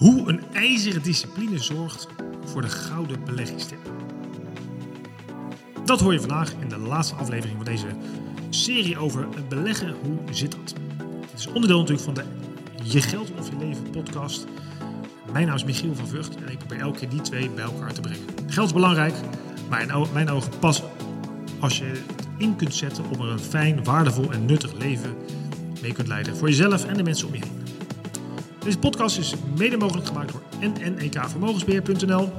Hoe een ijzeren discipline zorgt voor de gouden beleggingstip. Dat hoor je vandaag in de laatste aflevering van deze serie over beleggen. Hoe zit dat? Het is onderdeel natuurlijk van de Je Geld of Je Leven podcast. Mijn naam is Michiel van Vught en ik probeer elke keer die twee bij elkaar te brengen. Geld is belangrijk, maar in mijn ogen pas als je het in kunt zetten om er een fijn, waardevol en nuttig leven mee kunt leiden voor jezelf en de mensen om je heen. Deze podcast is mede mogelijk gemaakt door nnekvermogensbeheer.nl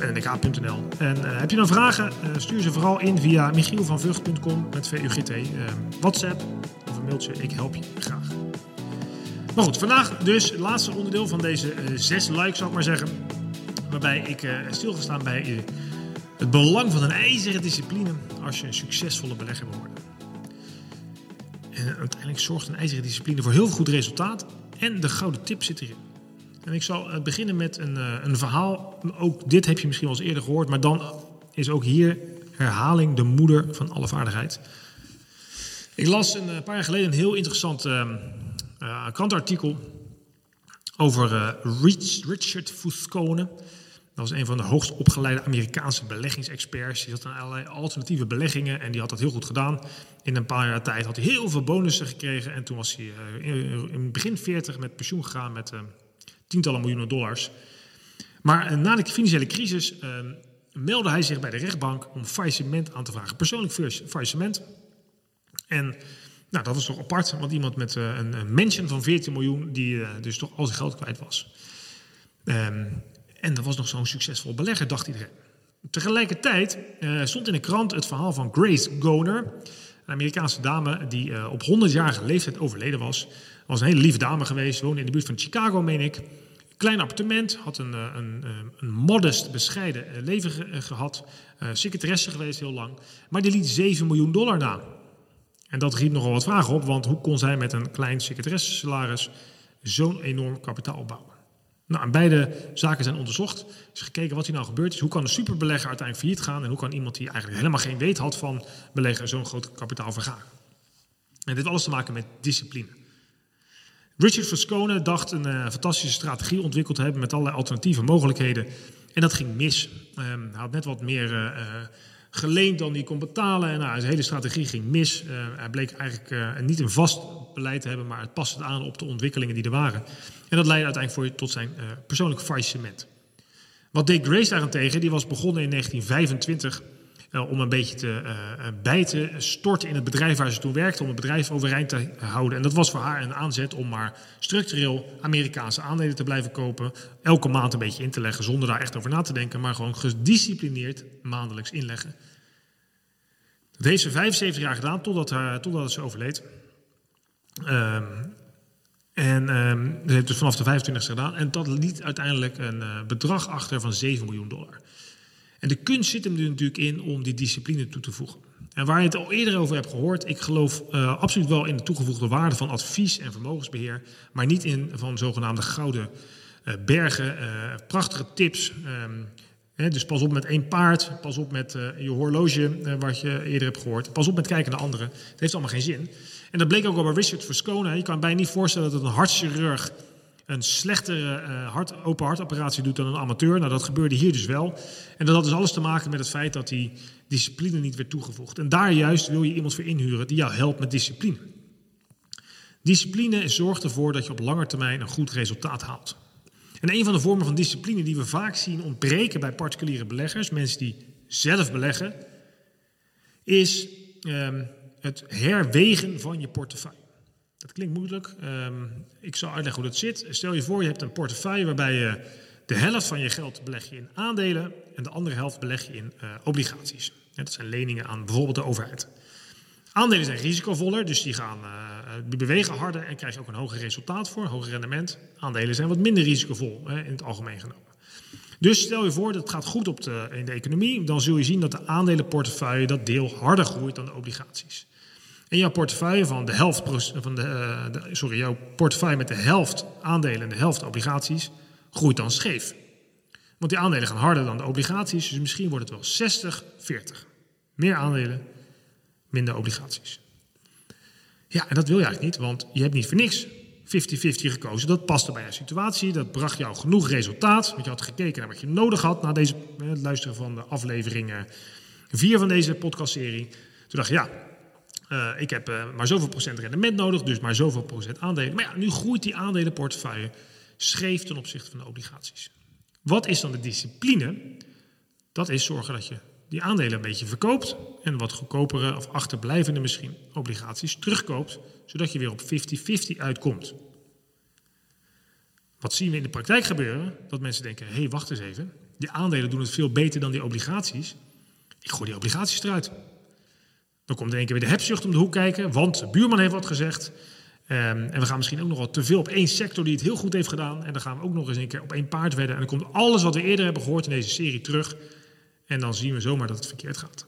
nnk.nl. En uh, heb je dan vragen, uh, stuur ze vooral in via michielvanvucht.com met VUGT, uh, WhatsApp of een mailtje. Ik help je graag. Maar goed, vandaag dus het laatste onderdeel van deze zes likes, zou ik maar zeggen. Waarbij ik stilgestaan bij het belang van een ijzeren discipline als je een succesvolle belegger wil worden. En uiteindelijk zorgt een ijzeren discipline voor heel goed resultaat en de gouden tip zit erin. En ik zal eh, beginnen met een, eh, een verhaal. Ook dit heb je misschien wel eens eerder gehoord, maar dan is ook hier herhaling de moeder van alle vaardigheid. Ik las een eh, paar jaar geleden een heel interessant uh, krantartikel over Richard Fuscone. Dat was een van de hoogst opgeleide Amerikaanse beleggingsexperts. Die zat aan allerlei alternatieve beleggingen en die had dat heel goed gedaan. In een paar jaar tijd had hij heel veel bonussen gekregen. En toen was hij uh, in begin 40 met pensioen gegaan met uh, tientallen miljoenen dollars. Maar uh, na de financiële crisis meldde hij zich bij de rechtbank om faillissement aan te vragen. Persoonlijk faillissement. En nou, dat was toch apart, want iemand met een, een mansion van 14 miljoen, die dus toch al zijn geld kwijt was. Um, en dat was nog zo'n succesvol belegger, dacht iedereen. Tegelijkertijd uh, stond in de krant het verhaal van Grace Goner, een Amerikaanse dame die uh, op 100-jarige leeftijd overleden was. Was een hele lieve dame geweest, woonde in de buurt van Chicago, meen ik. Klein appartement, had een, eh, een, een modest, bescheiden leven ge gehad. Secretaresse geweest heel lang. Maar die liet 7 miljoen dollar na. En dat riep nogal wat vragen op, want hoe kon zij met een klein secretaresse-salaris zo'n enorm kapitaal opbouwen? Nou, beide zaken zijn onderzocht. Er is gekeken wat hier nou gebeurd is. Hoe kan een superbelegger uiteindelijk failliet gaan? En hoe kan iemand die eigenlijk helemaal geen weet had van beleggen zo'n groot kapitaal vergaan? En dit heeft alles te maken met discipline. Richard Foscone dacht een uh, fantastische strategie ontwikkeld te hebben met allerlei alternatieve mogelijkheden. En dat ging mis. Um, hij had net wat meer uh, uh, geleend dan hij kon betalen. En nou, zijn hele strategie ging mis. hij bleek eigenlijk niet een vast beleid te hebben, maar het paste aan op de ontwikkelingen die er waren. En dat leidde uiteindelijk voor tot zijn uh, persoonlijk faillissement. Wat deed Grace daarentegen? Die was begonnen in 1925 uh, om een beetje te uh, bij te storten in het bedrijf waar ze toen werkte, om het bedrijf overeind te houden. En dat was voor haar een aanzet om maar structureel Amerikaanse aandelen te blijven kopen, elke maand een beetje in te leggen, zonder daar echt over na te denken, maar gewoon gedisciplineerd maandelijks inleggen. Dat heeft ze 75 jaar gedaan, totdat, haar, totdat ze overleed. Um, en dat heeft dus vanaf de 25 gedaan. En dat liet uiteindelijk een uh, bedrag achter van 7 miljoen dollar. En de kunst zit hem er natuurlijk in om die discipline toe te voegen. En waar je het al eerder over hebt gehoord, ik geloof uh, absoluut wel in de toegevoegde waarde van advies en vermogensbeheer, maar niet in van zogenaamde gouden uh, bergen, prachtige tips. Um, Dus pas op met één paard, pas op met uh, je horloge, uh, wat je eerder hebt gehoord. Pas op met kijken naar anderen. Het heeft allemaal geen zin. En dat bleek ook al bij Richard Verscone. Je kan bijna niet voorstellen dat een hartchirurg een slechtere uh, hart, open hartoperatie doet dan een amateur. Nou, dat gebeurde hier dus wel. En dat had dus alles te maken met het feit dat die discipline niet werd toegevoegd. En daar juist wil je iemand voor inhuren die jou helpt met discipline. Discipline zorgt ervoor dat je op lange termijn een goed resultaat haalt. En een van de vormen van discipline die we vaak zien ontbreken bij particuliere beleggers, mensen die zelf beleggen, is um, het herwegen van je portefeuille. Dat klinkt moeilijk. Um, ik zal uitleggen hoe dat zit. Stel je voor, je hebt een portefeuille waarbij je de helft van je geld beleg je in aandelen en de andere helft beleg je in uh, obligaties. Dat zijn leningen aan bijvoorbeeld de overheid. Aandelen zijn risicovoller, dus die, gaan, uh, die bewegen harder en krijg je ook een hoger resultaat voor, een hoger rendement. Aandelen zijn wat minder risicovol hè, in het algemeen genomen. Dus stel je voor dat het gaat goed op de, in de economie, dan zul je zien dat de aandelenportefeuille dat deel harder groeit dan de obligaties. En jouw portefeuille van de helft, van de, uh, de, sorry, jouw portefeuille met de helft aandelen en de helft obligaties groeit dan scheef. Want die aandelen gaan harder dan de obligaties, dus misschien wordt het wel 60, 40. Meer aandelen, minder obligaties. Ja, en dat wil je eigenlijk niet, want je hebt niet voor niks gekozen. Dat paste bij jouw situatie. Dat bracht jou genoeg resultaat. Want je had gekeken naar wat je nodig had na deze, het luisteren van de afleveringen vier van deze podcastserie. Toen dacht je, ja, uh, ik heb uh, maar zoveel procent rendement nodig, dus maar zoveel procent aandelen. Maar ja, nu groeit die aandelenportefeuille scheef ten opzichte van de obligaties. Wat is dan de discipline? Dat is zorgen dat je die aandelen een beetje verkoopt en wat goedkopere of achterblijvende misschien obligaties terugkoopt, zodat je weer op 50-50 uitkomt. Wat zien we in de praktijk gebeuren? Dat mensen denken, hé, hey, wacht eens even, die aandelen doen het veel beter dan die obligaties. Ik gooi die obligaties eruit. Dan komt in één keer weer de hebzucht om de hoek kijken, want de buurman heeft wat gezegd. Um, en we gaan misschien ook nog wel te veel op één sector die het heel goed heeft gedaan. En dan gaan we ook nog eens een keer op één paard wedden. En dan komt alles wat we eerder hebben gehoord in deze serie terug. En dan zien we zomaar dat het verkeerd gaat.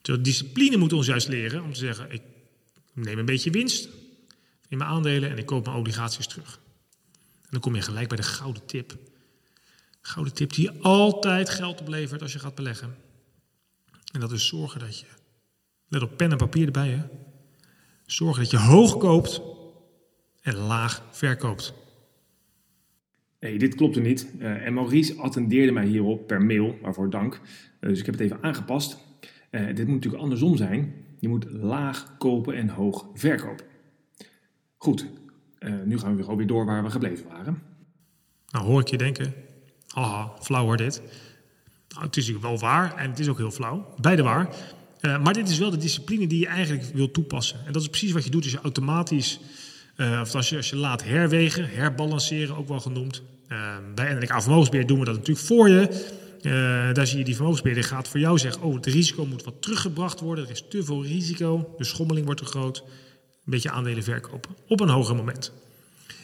De discipline moet ons juist leren om te zeggen: ik neem een beetje winst in mijn aandelen en ik koop mijn obligaties terug. En dan kom je gelijk bij de gouden tip. Gouden tip die altijd geld oplevert als je gaat beleggen. En dat is zorgen dat je, let op pen en papier erbij, hè, zorgen dat je hoog koopt en laag verkoopt. Hey, dit klopte niet. Uh, en Maurice attendeerde mij hierop per mail, waarvoor dank. Uh, dus ik heb het even aangepast. Uh, dit moet natuurlijk andersom zijn. Je moet laag kopen en hoog verkopen. Goed, nu gaan we gewoon weer door waar we gebleven waren. Nou hoor ik je denken, haha, flauw hoor dit. Nou, het is natuurlijk wel waar en het is ook heel flauw. Beide waar. Maar dit is wel de discipline die je eigenlijk wil toepassen. En dat is precies wat je doet als je automatisch, uh, of als je, als je laat herwegen, herbalanceren ook wel genoemd. Uh, bij NLK Vermogensbeheer doen we dat natuurlijk voor je. daar zie je die vermogensbeheerder gaat voor jou zeggen, oh het risico moet wat teruggebracht worden, er is te veel risico, de schommeling wordt te groot. Een beetje aandelen verkopen op een hoger moment.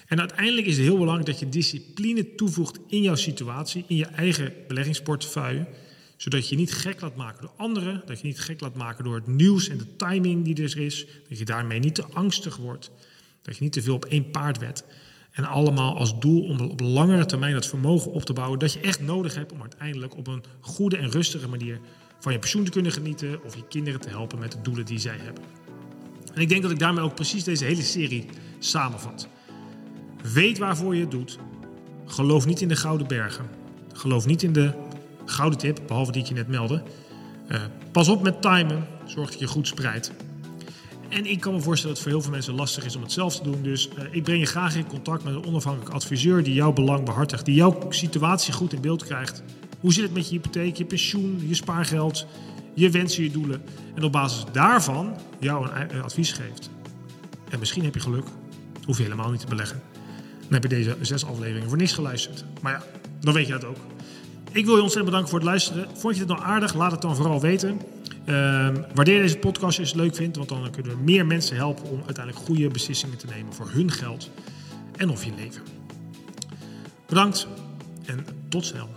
En uiteindelijk is het heel belangrijk dat je discipline toevoegt in jouw situatie, in je eigen beleggingsportefeuille. Zodat je niet gek laat maken door anderen, dat je niet gek laat maken door het nieuws en de timing die er is. Dat je daarmee niet te angstig wordt. Dat je niet te veel op één paard wet. En allemaal als doel om op langere termijn het vermogen op te bouwen dat je echt nodig hebt om uiteindelijk op een goede en rustige manier van je pensioen te kunnen genieten of je kinderen te helpen met de doelen die zij hebben. En ik denk dat ik daarmee ook precies deze hele serie samenvat. Weet waarvoor je het doet. Geloof niet in de gouden bergen. Geloof niet in de gouden tip, behalve die ik je net meldde. Uh, pas op met timen. Zorg dat je goed spreidt. En ik kan me voorstellen dat het voor heel veel mensen lastig is om het zelf te doen. Dus uh, ik breng je graag in contact met een onafhankelijk adviseur die jouw belang behartigt, die jouw situatie goed in beeld krijgt. Hoe zit het met je hypotheek, je pensioen, je spaargeld, je wensen, je doelen. En op basis daarvan jou een, advies geeft. En misschien heb je geluk, hoef je helemaal niet te beleggen. Dan heb je deze zes afleveringen voor niks geluisterd. Maar ja, dan weet je dat ook. Ik wil je ontzettend bedanken voor het luisteren. Vond je het nou aardig? Laat het dan vooral weten. Uh, waardeer deze podcast als je het leuk vindt, want dan kunnen we meer mensen helpen om uiteindelijk goede beslissingen te nemen voor hun geld en of je leven. Bedankt en tot snel.